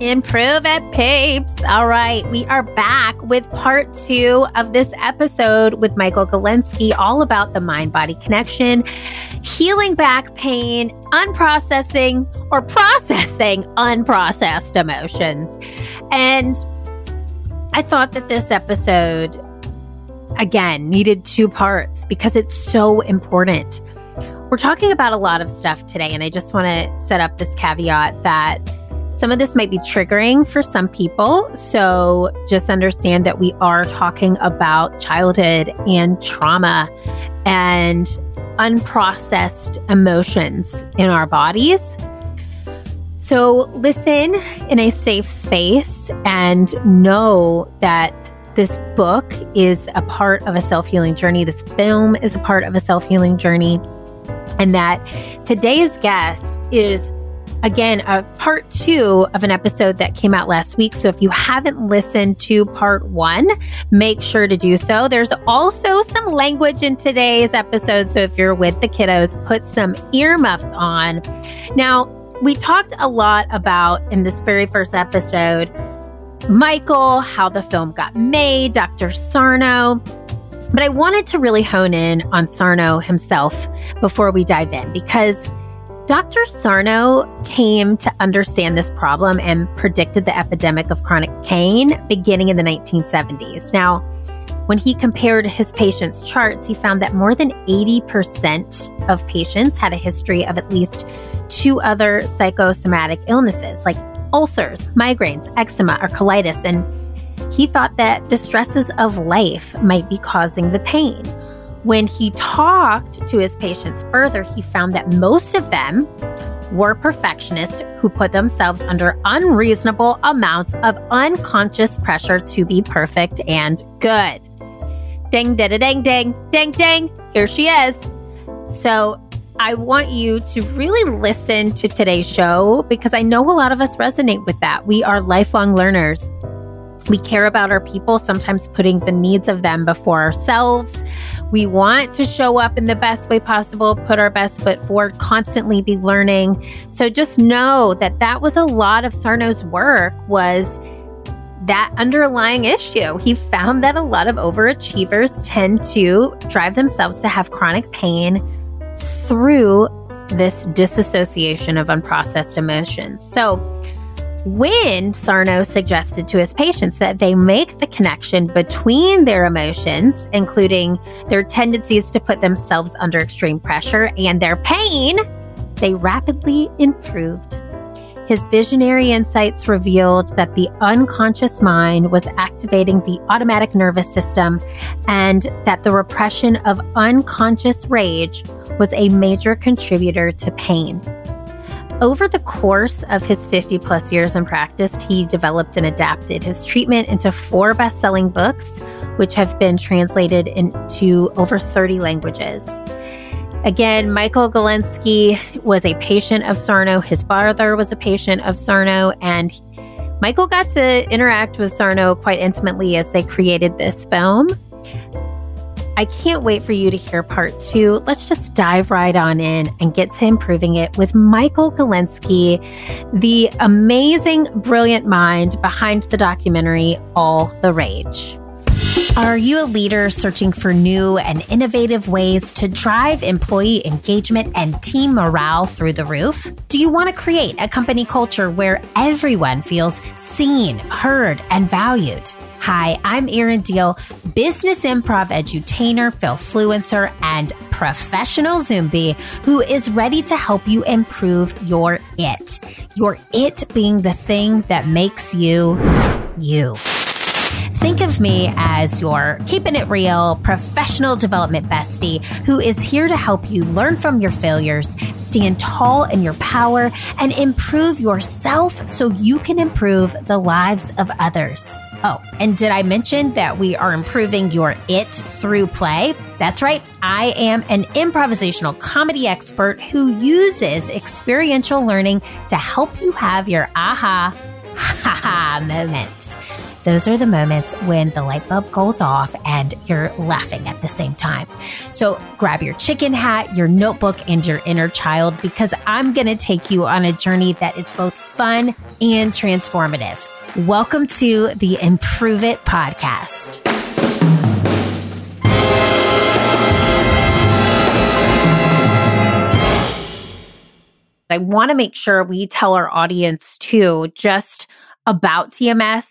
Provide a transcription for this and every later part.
Improve it, peeps. All right, we are back with part two of this episode with Michael Galinsky, all about the mind body connection, healing back pain, unprocessing or processing unprocessed emotions. And I thought that this episode, again, needed two parts because it's so important. We're talking about a lot of stuff today, and I just want to set up this caveat that some of this might be triggering for some people. So just understand that we are talking about childhood and trauma and unprocessed emotions in our bodies. So listen in a safe space and know that this book is a part of a self healing journey. This film is a part of a self healing journey. And that today's guest is again, a part two of an episode that came out last week. So if you haven't listened to part one, make sure to do so. There's also some language in today's episode. So if you're with the kiddos, put some earmuffs on. Now, we talked a lot about in this very first episode Michael, how the film got made, Dr. Sarno. But I wanted to really hone in on Sarno himself before we dive in because Dr. Sarno came to understand this problem and predicted the epidemic of chronic pain beginning in the 1970s. Now, when he compared his patients' charts, he found that more than 80% of patients had a history of at least two other psychosomatic illnesses like ulcers, migraines, eczema, or colitis. And he thought that the stresses of life might be causing the pain. When he talked to his patients further, he found that most of them were perfectionists who put themselves under unreasonable amounts of unconscious pressure to be perfect and good. Ding, ding, ding, ding, ding, ding. Here she is. So I want you to really listen to today's show because I know a lot of us resonate with that. We are lifelong learners. We care about our people, sometimes putting the needs of them before ourselves. We want to show up in the best way possible, put our best foot forward, constantly be learning. So just know that that was a lot of Sarno's work was that underlying issue. He found that a lot of overachievers tend to drive themselves to have chronic pain through this disassociation of unprocessed emotions. So, when Sarno suggested to his patients that they make the connection between their emotions, including their tendencies to put themselves under extreme pressure and their pain, they rapidly improved. His visionary insights revealed that the unconscious mind was activating the automatic nervous system and that the repression of unconscious rage was a major contributor to pain. Over the course of his 50 plus years in practice, he developed and adapted his treatment into four best selling books, which have been translated into over 30 languages. Again, Michael Galinsky was a patient of Sarno. His father was a patient of Sarno, and Michael got to interact with Sarno quite intimately as they created this film. I can't wait for you to hear part two. Let's just dive right on in and get to improving it with Michael Galinsky, the amazing, brilliant mind behind the documentary All the Rage. Are you a leader searching for new and innovative ways to drive employee engagement and team morale through the roof? Do you want to create a company culture where everyone feels seen, heard, and valued? Hi, I'm Erin Diehl, business improv edutainer, Philfluencer, and professional Zumbi who is ready to help you improve your it. Your it being the thing that makes you you. Think of me as your keeping it real professional development bestie who is here to help you learn from your failures, stand tall in your power, and improve yourself so you can improve the lives of others. Oh, and did I mention that we are improving your it through play? That's right. I am an improvisational comedy expert who uses experiential learning to help you have your aha ha ha moments. those are the moments when the light bulb goes off and you're laughing at the same time. So grab your chicken hat, your notebook, and your inner child because I'm going to take you on a journey that is both fun and transformative. Welcome to the Improve It podcast. I want to make sure we tell our audience too just about TMS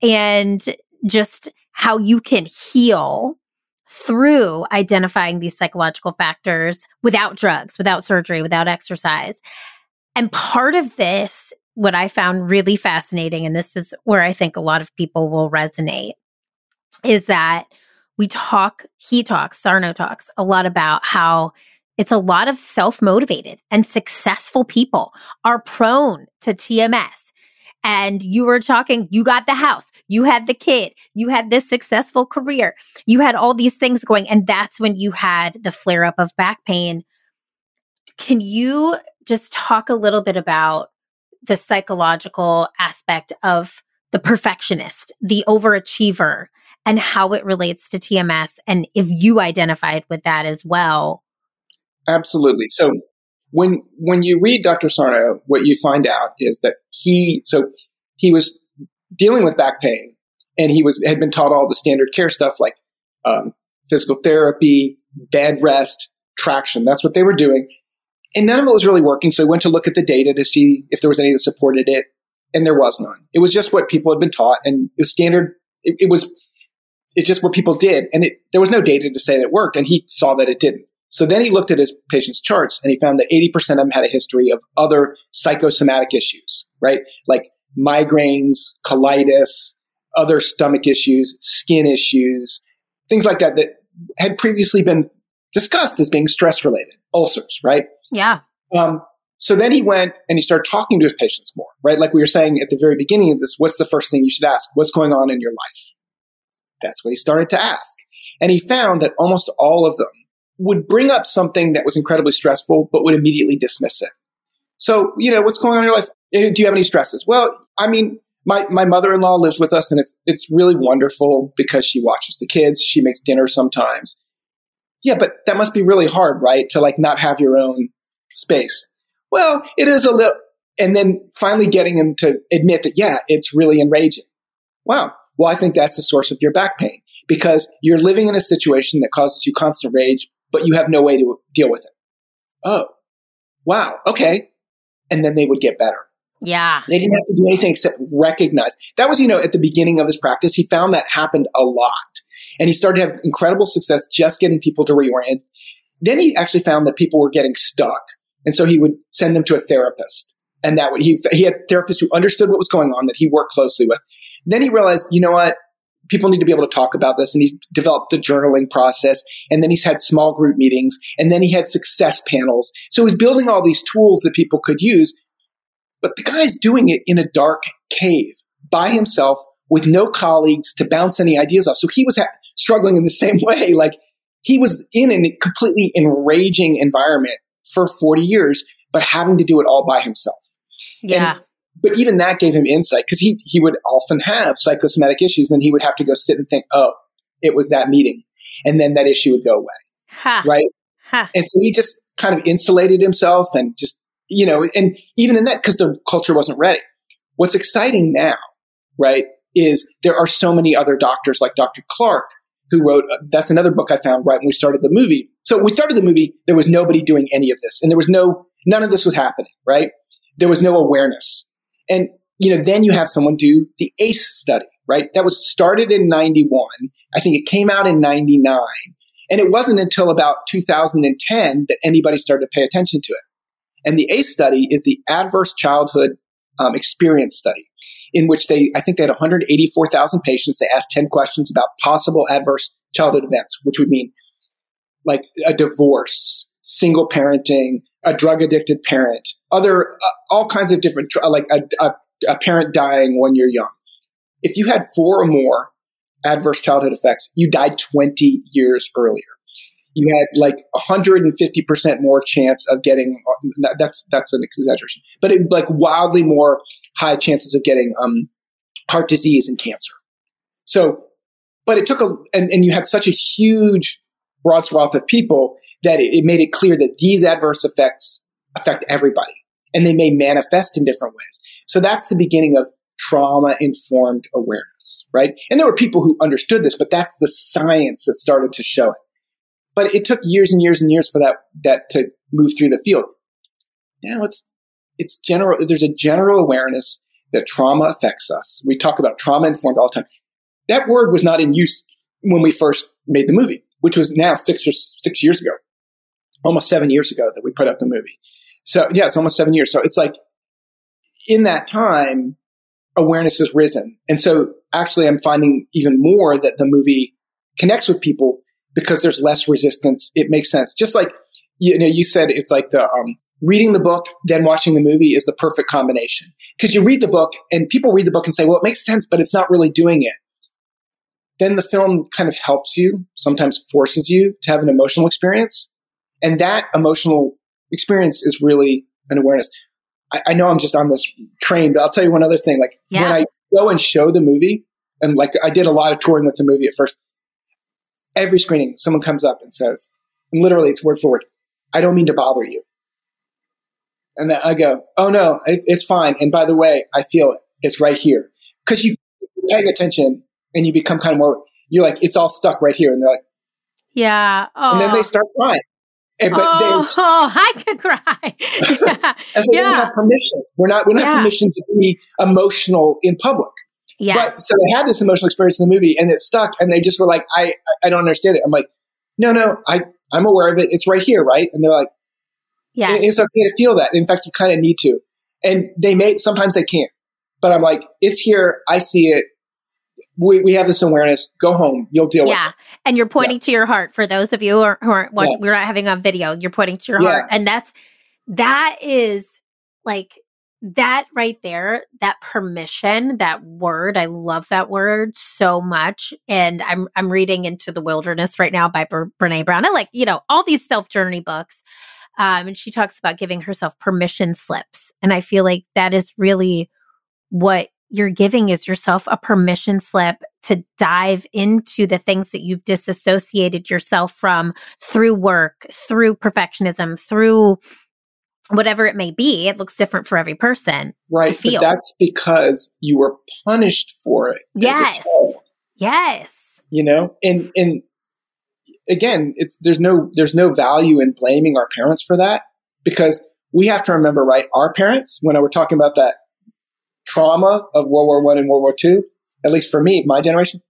and just how you can heal through identifying these psychological factors without drugs, without surgery, without exercise. And part of this, what I found really fascinating, and this is where I think a lot of people will resonate, is that we talk, he talks, Sarno talks a lot about how it's a lot of self motivated and successful people are prone to TMS. And you were talking, you got the house, you had the kid, you had this successful career, you had all these things going. And that's when you had the flare up of back pain. Can you just talk a little bit about the psychological aspect of the perfectionist, the overachiever, and how it relates to TMS? And if you identified with that as well, Absolutely. So when when you read Dr. Sarno, what you find out is that he so he was dealing with back pain, and he was had been taught all the standard care stuff like um, physical therapy, bed rest, traction. That's what they were doing, and none of it was really working. So he went to look at the data to see if there was any that supported it, and there was none. It was just what people had been taught, and it was standard. It, it was it's just what people did, and it, there was no data to say that it worked, and he saw that it didn't. So then he looked at his patients' charts and he found that 80% of them had a history of other psychosomatic issues, right? Like migraines, colitis, other stomach issues, skin issues, things like that that had previously been discussed as being stress related, ulcers, right? Yeah. Um, so then he went and he started talking to his patients more, right? Like we were saying at the very beginning of this, what's the first thing you should ask? What's going on in your life? That's what he started to ask. And he found that almost all of them would bring up something that was incredibly stressful, but would immediately dismiss it. So, you know, what's going on in your life? Eh, do you have any stresses? Well, I mean, my, my mother-in-law lives with us and it's, it's really wonderful because she watches the kids. She makes dinner sometimes. Yeah, but that must be really hard, right? To like not have your own space. Well, it is a little, and then finally getting him to admit that, yeah, it's really enraging. Wow. Well, I think that's the source of your back pain because you're living in a situation that causes you constant rage, but you have no way to deal with it. Oh, wow. Okay. And then they would get better. Yeah. They didn't have to do anything except recognize. That was, you know, at the beginning of his practice, he found that happened a lot. And he started to have incredible success just getting people to reorient. Then he actually found that people were getting stuck. And so he would send them to a therapist. And that would, he, he had therapists who understood what was going on that he worked closely with. Then he realized, you know what? people need to be able to talk about this. And he developed the journaling process. And then he's had small group meetings. And then he had success panels. So he's building all these tools that people could use. But the guy's doing it in a dark cave by himself with no colleagues to bounce any ideas off. So he was ha- struggling in the same way. Like he was in a completely enraging environment for 40 years, but having to do it all by himself. Yeah. And but even that gave him insight because he, he would often have psychosomatic issues and he would have to go sit and think, oh, it was that meeting. And then that issue would go away. Right. And so he just kind of insulated himself and just, you know, and even in that, because the culture wasn't ready. What's exciting now, right, is there are so many other doctors like Dr. Clark who wrote, uh, that's another book I found right when we started the movie. So we started the movie, there was nobody doing any of this and there was no, none of this was happening, right? There was no awareness. And, you know, then you have someone do the ACE study, right? That was started in 91. I think it came out in 99. And it wasn't until about 2010 that anybody started to pay attention to it. And the ACE study is the Adverse Childhood um, Experience Study, in which they, I think they had 184,000 patients. They asked 10 questions about possible adverse childhood events, which would mean like a divorce, single parenting, a drug addicted parent, other, uh, all kinds of different, like a, a, a parent dying when you're young. If you had four or more adverse childhood effects, you died 20 years earlier. You had like 150% more chance of getting, that's, that's an exaggeration, but it, like wildly more high chances of getting, um, heart disease and cancer. So, but it took a, and, and you had such a huge broad swath of people that it, it made it clear that these adverse effects affect everybody and they may manifest in different ways. So that's the beginning of trauma informed awareness, right? And there were people who understood this, but that's the science that started to show it. But it took years and years and years for that, that to move through the field. Now it's, it's general, there's a general awareness that trauma affects us. We talk about trauma informed all the time. That word was not in use when we first made the movie, which was now six or six years ago, almost seven years ago that we put out the movie. So yeah, it's almost seven years. So it's like in that time, awareness has risen. And so actually I'm finding even more that the movie connects with people because there's less resistance. It makes sense. Just like, you know, you said it's like the, um, reading the book, then watching the movie is the perfect combination. Because you read the book and people read the book and say, well, it makes sense, but it's not really doing it. Then the film kind of helps you, sometimes forces you to have an emotional experience. And that emotional experience is really an awareness. I, I know I'm just on this train, but I'll tell you one other thing. Like yeah. when I go and show the movie, and like I did a lot of touring with the movie at first, every screening, someone comes up and says, and literally it's word for word, I don't mean to bother you. And then I go, oh no, it, it's fine. And by the way, I feel it. It's right here. Cause you, are paying attention and you become kind of more, you're like, it's all stuck right here. And they're like, yeah. Oh. And then they start crying. And, but oh, they, oh, I could cry. yeah. As yeah. we have permission. We're not, we don't yeah. permission to be emotional in public. Yeah. But so they had this emotional experience in the movie and it stuck and they just were like, I, I don't understand it. I'm like, no, no, I, I'm aware of it. It's right here. Right. And they're like, yeah, it's okay to feel that. In fact, you kind of need to. And they may, sometimes they can't, but I'm like, it's here. I see it we, we have this awareness. Go home. You'll deal yeah. with it. And you're pointing yeah. to your heart. For those of you who, are, who aren't, yeah. we're not having a video, you're pointing to your yeah. heart. And that's, that is like, that right there, that permission, that word, I love that word so much. And I'm I'm reading Into the Wilderness right now by Brene Brown. I like, you know, all these self journey books. Um, and she talks about giving herself permission slips. And I feel like that is really what you're giving is yourself a permission slip to dive into the things that you've disassociated yourself from through work, through perfectionism, through whatever it may be. It looks different for every person. Right. But that's because you were punished for it. Yes. Yes. You know, and and again, it's there's no there's no value in blaming our parents for that because we have to remember, right? Our parents, when I were talking about that trauma of World War One and World War Two, at least for me, my generation,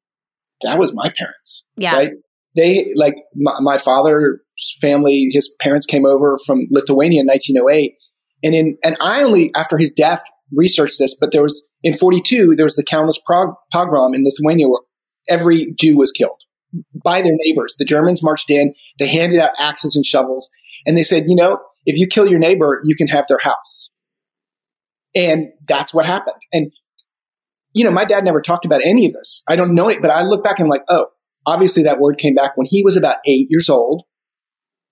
that was my parents. Yeah. Right. They like my, my father's family, his parents came over from Lithuania in 1908. And in, and I only, after his death, researched this, but there was, in 42, there was the Kaunas pogrom in Lithuania where every Jew was killed by their neighbors. The Germans marched in, they handed out axes and shovels, and they said, you know, if you kill your neighbor, you can have their house. And that's what happened. And, you know, my dad never talked about any of this. I don't know it, but I look back and I'm like, oh, obviously that word came back when he was about eight years old.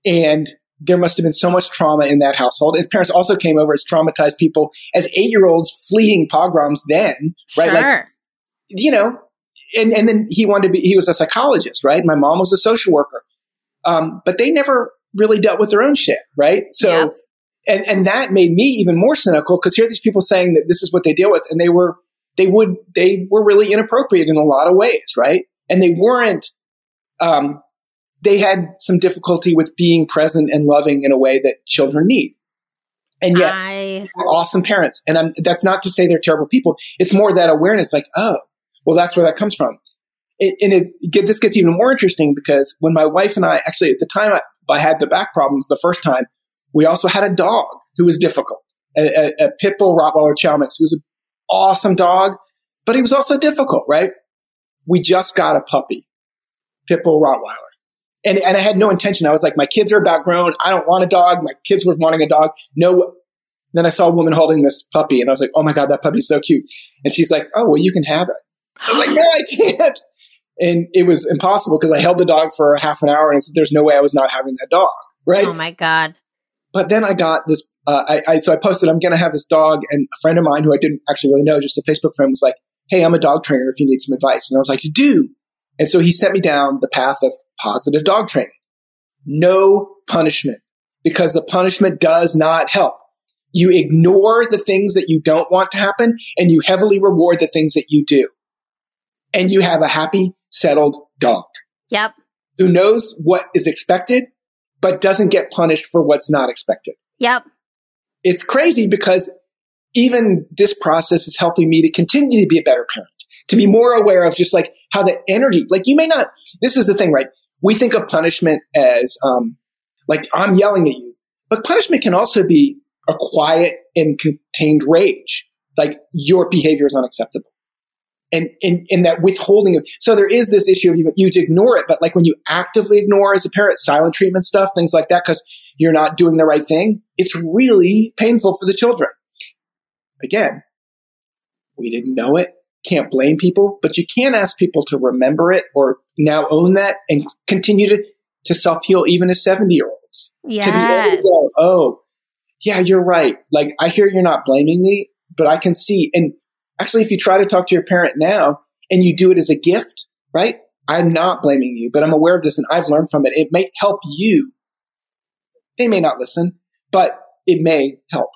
And there must have been so much trauma in that household. His parents also came over as traumatized people, as eight year olds fleeing pogroms then, right? Sure. Like, you know, and, and then he wanted to be, he was a psychologist, right? My mom was a social worker. Um, but they never really dealt with their own shit, right? So and, and that made me even more cynical because here are these people saying that this is what they deal with and they were, they would, they were really inappropriate in a lot of ways, right? And they weren't, um, they had some difficulty with being present and loving in a way that children need. And yet, I... awesome parents. And I'm, that's not to say they're terrible people. It's more that awareness, like, oh, well, that's where that comes from. It, and it, this gets even more interesting because when my wife and I, actually at the time I, I had the back problems the first time, we also had a dog who was difficult, a, a, a pit bull Rottweiler Chow mix. He was an awesome dog, but he was also difficult, right? We just got a puppy, pit bull Rottweiler. And, and I had no intention. I was like, my kids are about grown. I don't want a dog. My kids were wanting a dog. No. Then I saw a woman holding this puppy and I was like, oh my God, that puppy's so cute. And she's like, oh, well, you can have it. I was like, no, I can't. And it was impossible because I held the dog for half an hour and I said, there's no way I was not having that dog. Right. Oh my God. But then I got this, uh, I, I, so I posted, I'm going to have this dog. And a friend of mine who I didn't actually really know, just a Facebook friend was like, Hey, I'm a dog trainer if you need some advice. And I was like, do. And so he sent me down the path of positive dog training. No punishment because the punishment does not help. You ignore the things that you don't want to happen and you heavily reward the things that you do. And you have a happy, settled dog. Yep. Who knows what is expected, but doesn't get punished for what's not expected. Yep. It's crazy because even this process is helping me to continue to be a better parent, to be more aware of just like how the energy, like you may not, this is the thing, right? We think of punishment as, um, like I'm yelling at you, but punishment can also be a quiet and contained rage. Like your behavior is unacceptable. And, and, and that withholding of, so there is this issue of you, you ignore it, but like when you actively ignore as a parent, silent treatment stuff, things like that, because you're not doing the right thing, it's really painful for the children. Again, we didn't know it. Can't blame people, but you can ask people to remember it or now own that and continue to, to self heal even as 70 year olds. Yes. To be able to go, oh, yeah, you're right. Like I hear you're not blaming me, but I can see. And actually, if you try to talk to your parent now and you do it as a gift, right? I'm not blaming you, but I'm aware of this and I've learned from it. It may help you. They may not listen, but it may help.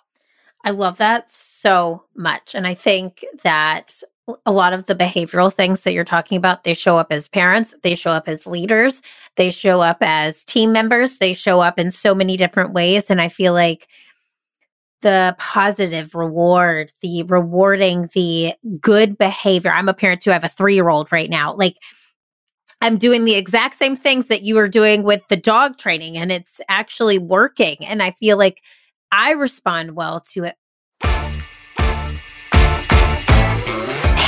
I love that so much. And I think that a lot of the behavioral things that you're talking about, they show up as parents, they show up as leaders, they show up as team members, they show up in so many different ways. And I feel like the positive reward, the rewarding, the good behavior. I'm a parent too. I have a three year old right now. Like, I'm doing the exact same things that you are doing with the dog training, and it's actually working. And I feel like I respond well to it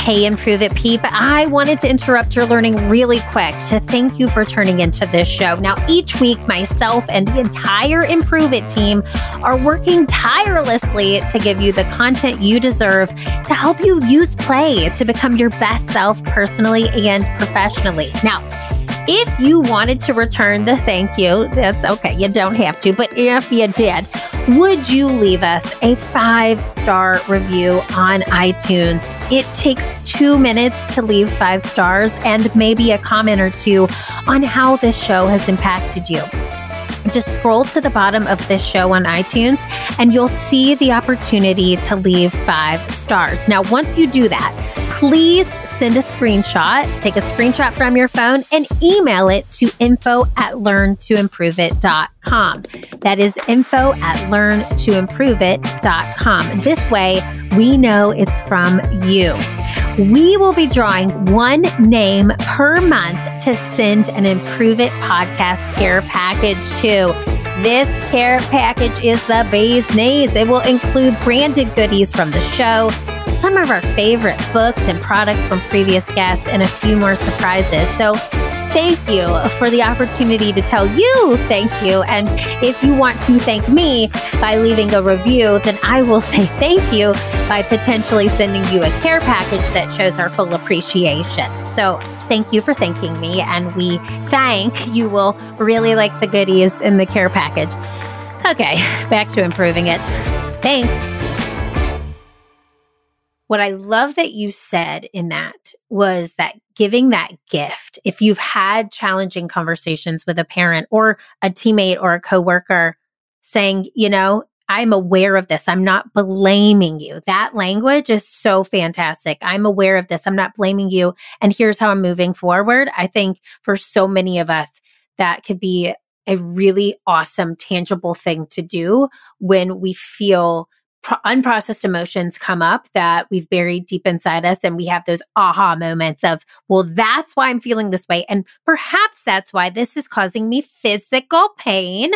Hey, Improve It Peep. I wanted to interrupt your learning really quick to thank you for turning into this show. Now, each week, myself and the entire Improve It team are working tirelessly to give you the content you deserve to help you use play to become your best self personally and professionally. Now, if you wanted to return the thank you, that's okay. You don't have to, but if you did, would you leave us a five star review on iTunes? It takes two minutes to leave five stars and maybe a comment or two on how this show has impacted you. Just scroll to the bottom of this show on iTunes and you'll see the opportunity to leave five stars. Now, once you do that, please send a screenshot, take a screenshot from your phone and email it to info at learntoimproveit.com. That is info at learntoimproveit.com. This way we know it's from you. We will be drawing one name per month to send an Improve It podcast care package to. This care package is the bee's knees. It will include branded goodies from the show some of our favorite books and products from previous guests, and a few more surprises. So, thank you for the opportunity to tell you thank you. And if you want to thank me by leaving a review, then I will say thank you by potentially sending you a care package that shows our full appreciation. So, thank you for thanking me. And we thank you will really like the goodies in the care package. Okay, back to improving it. Thanks. What I love that you said in that was that giving that gift, if you've had challenging conversations with a parent or a teammate or a coworker saying, you know, I'm aware of this. I'm not blaming you. That language is so fantastic. I'm aware of this. I'm not blaming you. And here's how I'm moving forward. I think for so many of us, that could be a really awesome, tangible thing to do when we feel pro- unprocessed emotions come up that we've buried deep inside us and we have those aha moments of well that's why i'm feeling this way. And perhaps that's why this is causing me physical pain.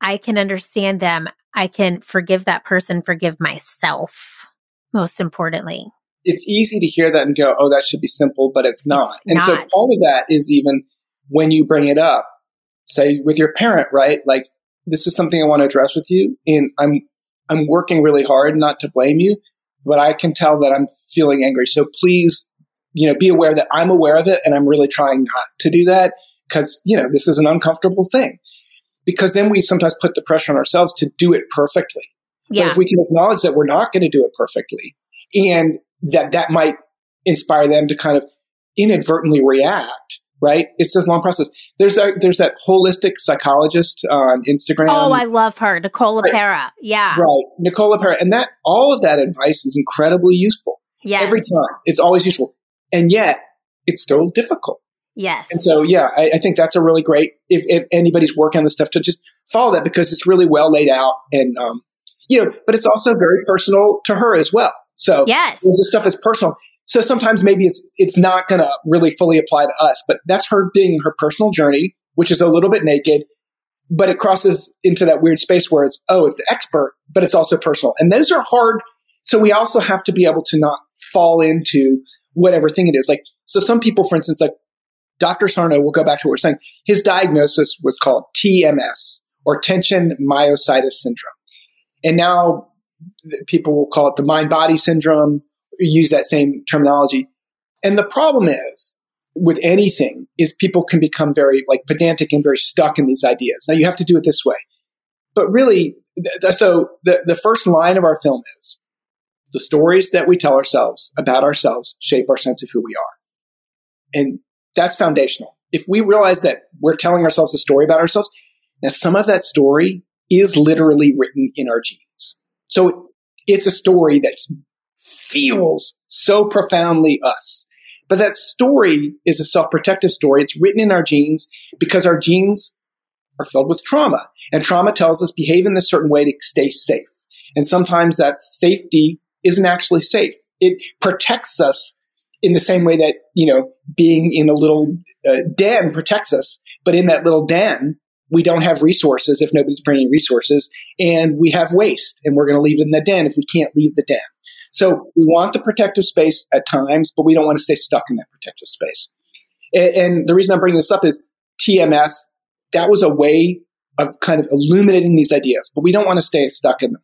I can understand them. I can forgive that person forgive myself most importantly. It's easy to hear that and go oh that should be simple but it's not. It's and not. so part of that is even when you bring it up say with your parent right? Like this is something I want to address with you. And I'm I'm working really hard not to blame you, but I can tell that I'm feeling angry. So please, you know, be aware that I'm aware of it and I'm really trying not to do that because, you know, this is an uncomfortable thing. Because then we sometimes put the pressure on ourselves to do it perfectly. Yeah. But if we can acknowledge that we're not going to do it perfectly and that that might inspire them to kind of inadvertently react right? It's this long process. There's a, there's that holistic psychologist on Instagram. Oh, I love her, Nicola. Right. Yeah, right, Nicole LePera, and that all of that advice is incredibly useful. Yeah, every time it's always useful, and yet it's still difficult. Yes, and so yeah, I, I think that's a really great if, if anybody's working on this stuff to just follow that because it's really well laid out and um, you know, but it's also very personal to her as well. So yes, this stuff is personal. So sometimes maybe it's it's not going to really fully apply to us, but that's her being her personal journey, which is a little bit naked, but it crosses into that weird space where it's oh, it's the expert, but it's also personal, and those are hard. So we also have to be able to not fall into whatever thing it is. Like so, some people, for instance, like Dr. Sarno, we'll go back to what we're saying. His diagnosis was called TMS or tension myositis syndrome, and now people will call it the mind body syndrome use that same terminology. And the problem is with anything is people can become very like pedantic and very stuck in these ideas. Now you have to do it this way. But really, th- so the, the first line of our film is the stories that we tell ourselves about ourselves shape our sense of who we are. And that's foundational. If we realize that we're telling ourselves a story about ourselves, now some of that story is literally written in our genes. So it's a story that's feels so profoundly us. But that story is a self protective story. It's written in our genes because our genes are filled with trauma. And trauma tells us behave in this certain way to stay safe. And sometimes that safety isn't actually safe. It protects us in the same way that, you know, being in a little uh, den protects us. But in that little den, we don't have resources if nobody's bringing resources and we have waste and we're going to leave it in the den if we can't leave the den. So we want the protective space at times, but we don't want to stay stuck in that protective space. And, and the reason I'm bringing this up is TMS, that was a way of kind of illuminating these ideas, but we don't want to stay stuck in them.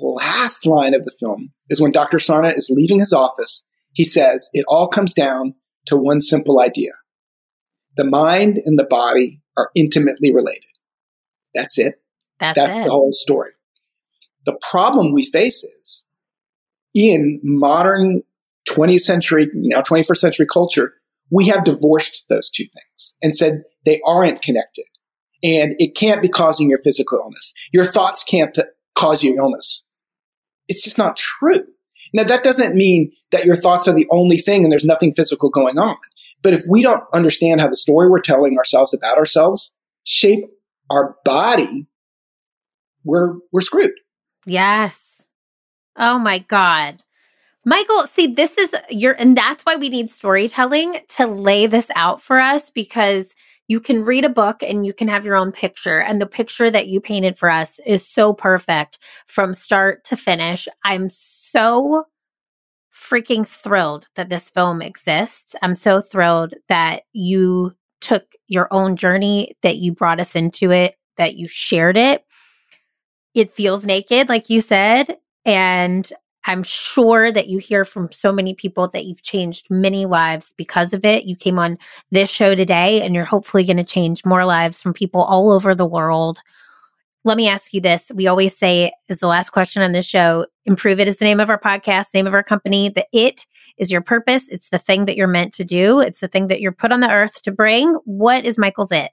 The last line of the film is when Dr. Sarno is leaving his office. He says, it all comes down to one simple idea. The mind and the body are intimately related. That's it. That's, That's it. the whole story. The problem we face is in modern 20th century, now 21st century culture, we have divorced those two things and said they aren't connected. And it can't be causing your physical illness. Your thoughts can't cause you illness. It's just not true. Now, that doesn't mean that your thoughts are the only thing and there's nothing physical going on. But if we don't understand how the story we're telling ourselves about ourselves shape our body, we're, we're screwed. Yes. Oh my God. Michael, see, this is your, and that's why we need storytelling to lay this out for us because you can read a book and you can have your own picture. And the picture that you painted for us is so perfect from start to finish. I'm so freaking thrilled that this film exists. I'm so thrilled that you took your own journey, that you brought us into it, that you shared it. It feels naked, like you said. And I'm sure that you hear from so many people that you've changed many lives because of it. You came on this show today and you're hopefully going to change more lives from people all over the world. Let me ask you this. We always say is the last question on this show. Improve it is the name of our podcast, name of our company. The it is your purpose. It's the thing that you're meant to do. It's the thing that you're put on the earth to bring. What is Michael's it?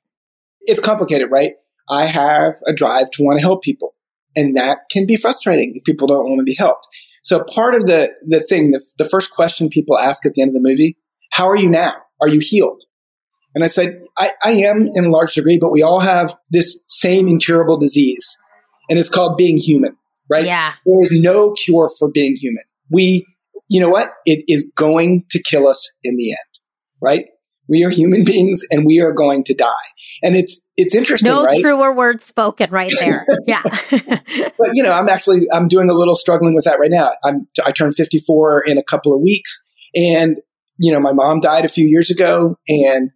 It's complicated, right? I have a drive to want to help people. And that can be frustrating if people don't want to be helped. So part of the, the thing, the, the first question people ask at the end of the movie, how are you now? Are you healed? And I said, I, I am in a large degree, but we all have this same incurable disease. And it's called being human, right? Yeah. There is no cure for being human. We, you know what? It is going to kill us in the end, right? We are human beings and we are going to die. And it's it's interesting, no right? truer words spoken right there. yeah. but you know, I'm actually I'm doing a little struggling with that right now. I'm I turned 54 in a couple of weeks and you know, my mom died a few years ago and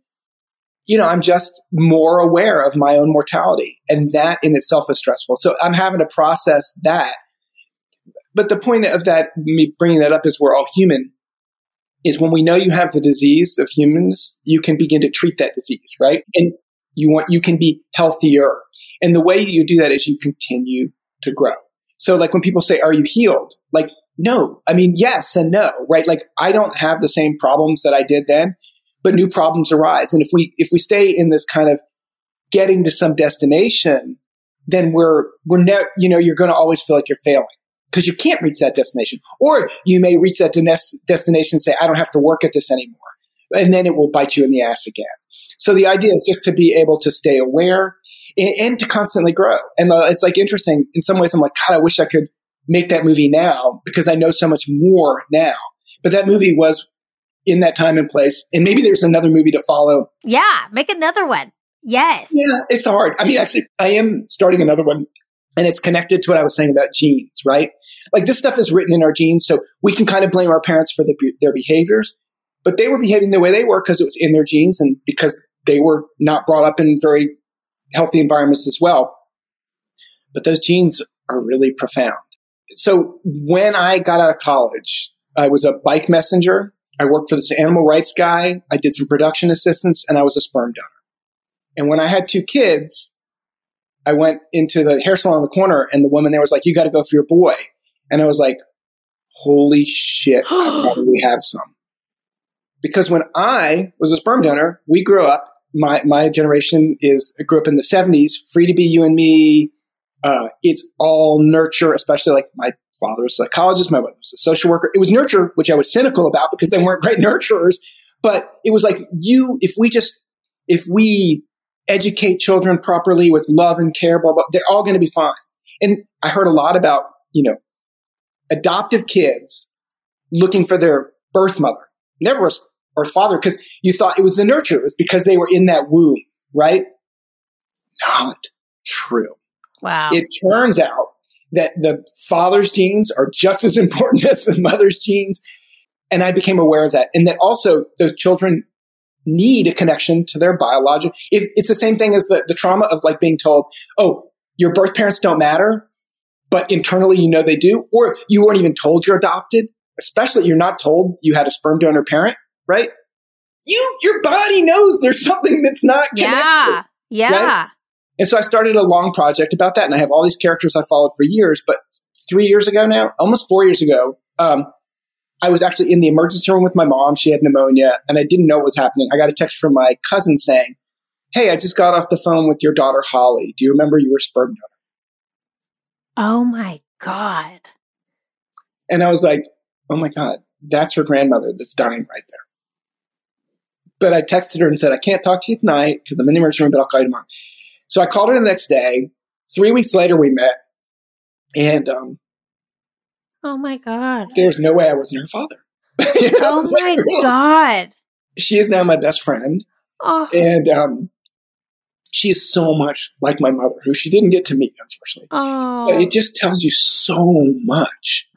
you know, I'm just more aware of my own mortality and that in itself is stressful. So I'm having to process that. But the point of that, me bringing that up is we're all human is when we know you have the disease of humans, you can begin to treat that disease, right? And you want, you can be healthier. And the way you do that is you continue to grow. So like when people say, are you healed? Like no. I mean, yes and no, right? Like I don't have the same problems that I did then, but new problems arise. And if we, if we stay in this kind of getting to some destination, then we're, we're never, you know, you're going to always feel like you're failing because you can't reach that destination. Or you may reach that de- destination and say, I don't have to work at this anymore. And then it will bite you in the ass again. So the idea is just to be able to stay aware and, and to constantly grow. And uh, it's like interesting in some ways. I'm like, God, I wish I could make that movie now because I know so much more now. But that movie was in that time and place. And maybe there's another movie to follow. Yeah, make another one. Yes. Yeah, it's hard. I mean, actually, I am starting another one and it's connected to what I was saying about genes, right? Like this stuff is written in our genes, so we can kind of blame our parents for the, their behaviors, but they were behaving the way they were because it was in their genes and because they were not brought up in very healthy environments as well. But those genes are really profound. So when I got out of college, I was a bike messenger. I worked for this animal rights guy. I did some production assistance and I was a sperm donor. And when I had two kids, I went into the hair salon on the corner and the woman there was like, you got to go for your boy. And I was like, holy shit, I probably have some. Because when I was a sperm donor, we grew up, my, my generation is, grew up in the 70s, free to be you and me, uh, it's all nurture, especially like my father was a psychologist, my mother was a social worker. It was nurture, which I was cynical about because they weren't great nurturers. But it was like you, if we just, if we educate children properly with love and care, blah, blah, they're all going to be fine. And I heard a lot about, you know, adoptive kids looking for their birth mother, never a birth father, because you thought it was the nurture. It was because they were in that womb, right? Not true. Wow. It turns out that the father's genes are just as important as the mother's genes. And I became aware of that. And that also those children need a connection to their biological. If it's the same thing as the, the trauma of like being told, oh, your birth parents don't matter, but internally you know they do, or you weren't even told you're adopted, especially you're not told you had a sperm donor parent, right? You, your body knows there's something that's not connected. Yeah. Yeah. Right? And so I started a long project about that. And I have all these characters I followed for years. But three years ago now, almost four years ago, um, I was actually in the emergency room with my mom. She had pneumonia and I didn't know what was happening. I got a text from my cousin saying, Hey, I just got off the phone with your daughter, Holly. Do you remember you were sperm donor? Oh my God. And I was like, Oh my God, that's her grandmother that's dying right there. But I texted her and said, I can't talk to you tonight because I'm in the emergency room, but I'll call you tomorrow. So I called her the next day. Three weeks later, we met. And, um, oh my God. There's no way I wasn't her father. you know? Oh my like, God. She is now my best friend. Oh. And, um, she is so much like my mother, who she didn't get to meet, unfortunately. Oh. But it just tells you so much.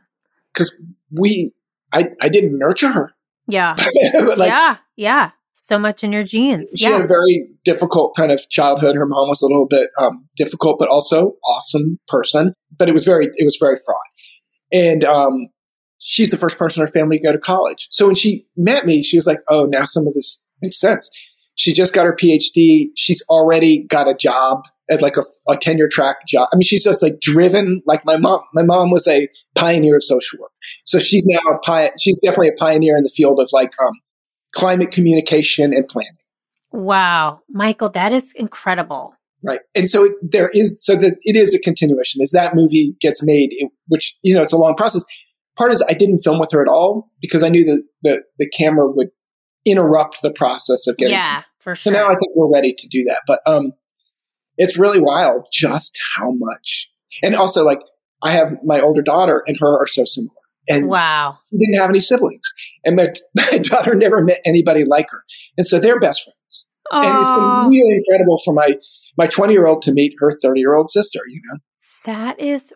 Because we, I, I didn't nurture her. Yeah. like, yeah. Yeah so much in your genes. She yeah. had a very difficult kind of childhood. Her mom was a little bit um, difficult, but also awesome person. But it was very, it was very fraught. And um, she's the first person in her family to go to college. So when she met me, she was like, "Oh, now some of this makes sense." She just got her PhD. She's already got a job at like a, a tenure track job. I mean, she's just like driven like my mom. My mom was a pioneer of social work, so she's now a pi- She's definitely a pioneer in the field of like um, climate communication and planning. Wow, Michael, that is incredible. Right. And so it, there is, so that it is a continuation. As that movie gets made, it, which, you know, it's a long process. Part is I didn't film with her at all because I knew that the, the camera would interrupt the process of getting. Yeah, for sure. So now I think we're ready to do that. But, um, it's really wild just how much. And also, like, I have my older daughter and her are so similar. And wow. didn't have any siblings. And my, my daughter never met anybody like her. And so they're best friends. Aww. And it's been really incredible for my, my 20 year old to meet her 30 year old sister, you know? That is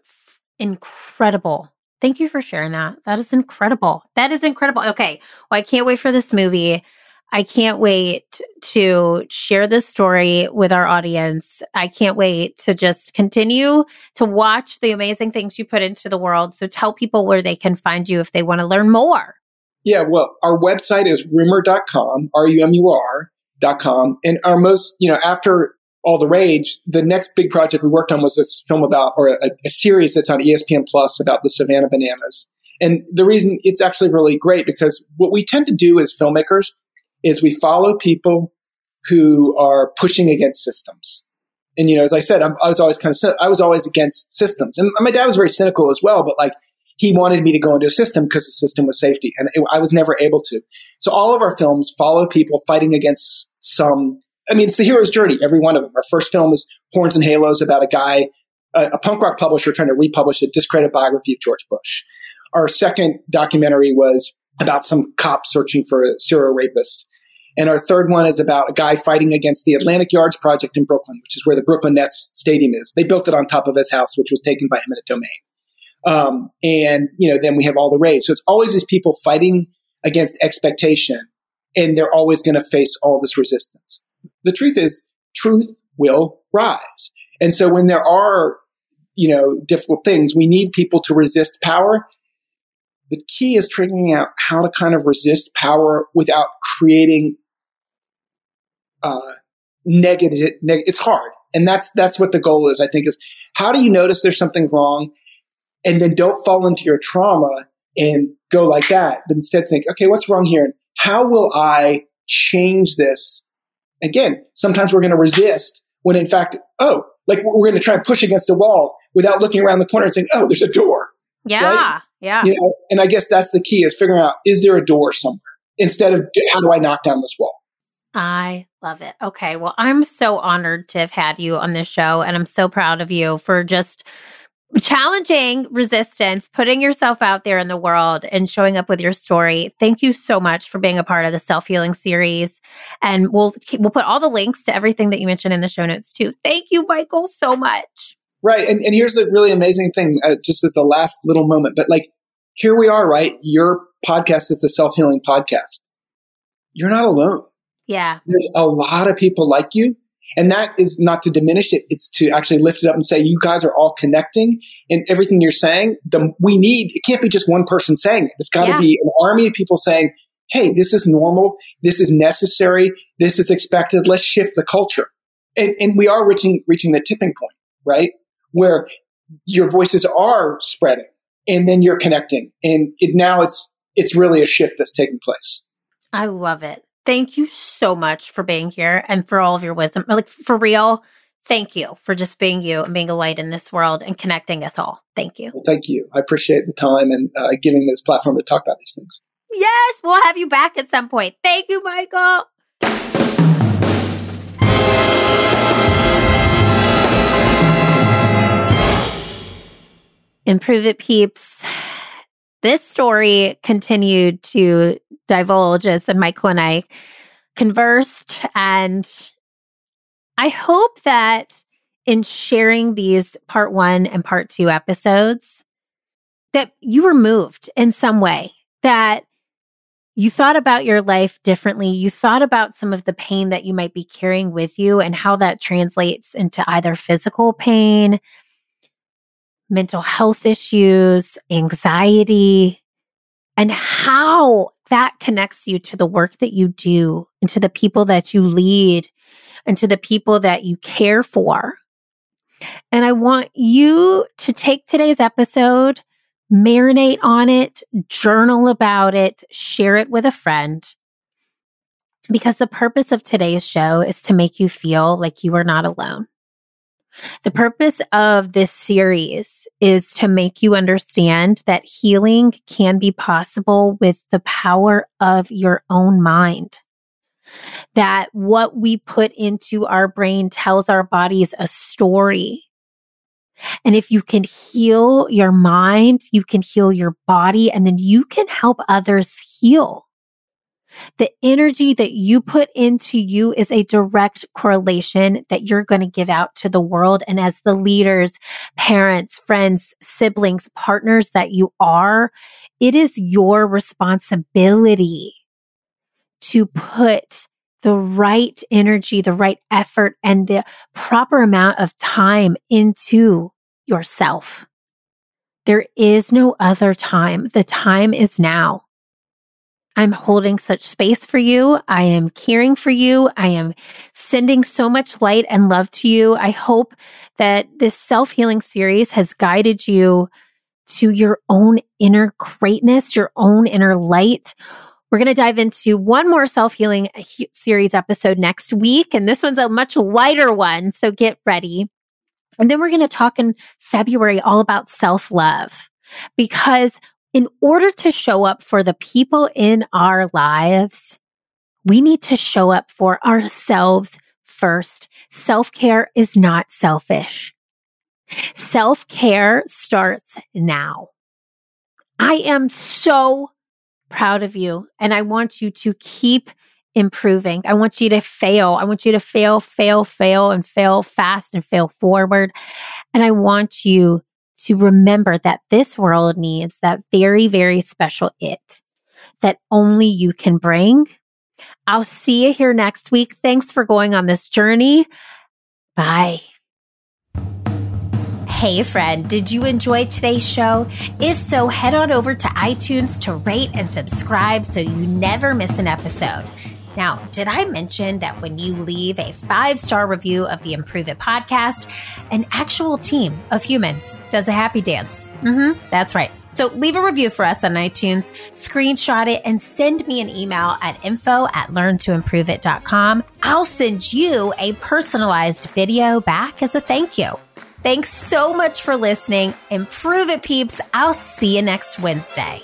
incredible. Thank you for sharing that. That is incredible. That is incredible. Okay. Well, I can't wait for this movie. I can't wait to share this story with our audience. I can't wait to just continue to watch the amazing things you put into the world. So tell people where they can find you if they want to learn more. Yeah, well, our website is rumur.com, R-U-M-U-R.com. And our most, you know, after all the rage, the next big project we worked on was this film about, or a, a series that's on ESPN Plus about the Savannah Bananas. And the reason it's actually really great because what we tend to do as filmmakers is we follow people who are pushing against systems. And you know, as I said, I'm, i was always kind of I was always against systems, and my dad was very cynical as well. But like, he wanted me to go into a system because the system was safety, and it, I was never able to. So all of our films follow people fighting against some. I mean, it's the hero's journey. Every one of them. Our first film is Horns and Halos about a guy, a, a punk rock publisher trying to republish a discredited biography of George Bush. Our second documentary was about some cop searching for a serial rapist. And our third one is about a guy fighting against the Atlantic Yards project in Brooklyn, which is where the Brooklyn Nets stadium is. They built it on top of his house, which was taken by eminent domain. Um, and, you know, then we have all the rage. So it's always these people fighting against expectation, and they're always going to face all this resistance. The truth is, truth will rise. And so when there are, you know, difficult things, we need people to resist power the key is figuring out how to kind of resist power without creating uh, negative. Neg- it's hard, and that's that's what the goal is. I think is how do you notice there's something wrong, and then don't fall into your trauma and go like that, but instead think, okay, what's wrong here, and how will I change this? Again, sometimes we're going to resist when in fact, oh, like we're going to try and push against a wall without looking around the corner and saying, oh, there's a door. Yeah. Right? Yeah. You know, and I guess that's the key is figuring out is there a door somewhere instead of how do I knock down this wall? I love it. Okay. Well, I'm so honored to have had you on this show and I'm so proud of you for just challenging resistance, putting yourself out there in the world and showing up with your story. Thank you so much for being a part of the self-healing series. And we'll we'll put all the links to everything that you mentioned in the show notes too. Thank you, Michael, so much. Right. And, and here's the really amazing thing, uh, just as the last little moment, but like, here we are, right? Your podcast is the self healing podcast. You're not alone. Yeah. There's a lot of people like you. And that is not to diminish it. It's to actually lift it up and say, you guys are all connecting and everything you're saying. The, we need, it can't be just one person saying it. It's got to yeah. be an army of people saying, Hey, this is normal. This is necessary. This is expected. Let's shift the culture. And, and we are reaching, reaching the tipping point, right? where your voices are spreading and then you're connecting. And it, now it's, it's really a shift that's taking place. I love it. Thank you so much for being here and for all of your wisdom. Like for real, thank you for just being you and being a light in this world and connecting us all. Thank you. Well, thank you. I appreciate the time and uh, giving me this platform to talk about these things. Yes, we'll have you back at some point. Thank you, Michael. Improve It Peeps. This story continued to divulge as Michael and I conversed. And I hope that in sharing these part one and part two episodes, that you were moved in some way, that you thought about your life differently. You thought about some of the pain that you might be carrying with you and how that translates into either physical pain, mental health issues, anxiety, and how that connects you to the work that you do and to the people that you lead and to the people that you care for. And I want you to take today's episode, marinate on it, journal about it, share it with a friend. Because the purpose of today's show is to make you feel like you are not alone. The purpose of this series is to make you understand that healing can be possible with the power of your own mind. That what we put into our brain tells our bodies a story. And if you can heal your mind, you can heal your body, and then you can help others heal. The energy that you put into you is a direct correlation that you're going to give out to the world. And as the leaders, parents, friends, siblings, partners that you are, it is your responsibility to put the right energy, the right effort, and the proper amount of time into yourself. There is no other time. The time is now. I'm holding such space for you. I am caring for you. I am sending so much light and love to you. I hope that this self healing series has guided you to your own inner greatness, your own inner light. We're going to dive into one more self healing uh, series episode next week. And this one's a much lighter one. So get ready. And then we're going to talk in February all about self love because in order to show up for the people in our lives, we need to show up for ourselves first. Self care is not selfish. Self care starts now. I am so proud of you and I want you to keep improving. I want you to fail. I want you to fail, fail, fail, and fail fast and fail forward. And I want you to remember that this world needs that very, very special it that only you can bring. I'll see you here next week. Thanks for going on this journey. Bye. Hey, friend, did you enjoy today's show? If so, head on over to iTunes to rate and subscribe so you never miss an episode. Now, did I mention that when you leave a five star review of the Improve It podcast, an actual team of humans does a happy dance? Mm-hmm, that's right. So leave a review for us on iTunes, screenshot it, and send me an email at info at learntoimproveit.com. I'll send you a personalized video back as a thank you. Thanks so much for listening. Improve it, peeps. I'll see you next Wednesday.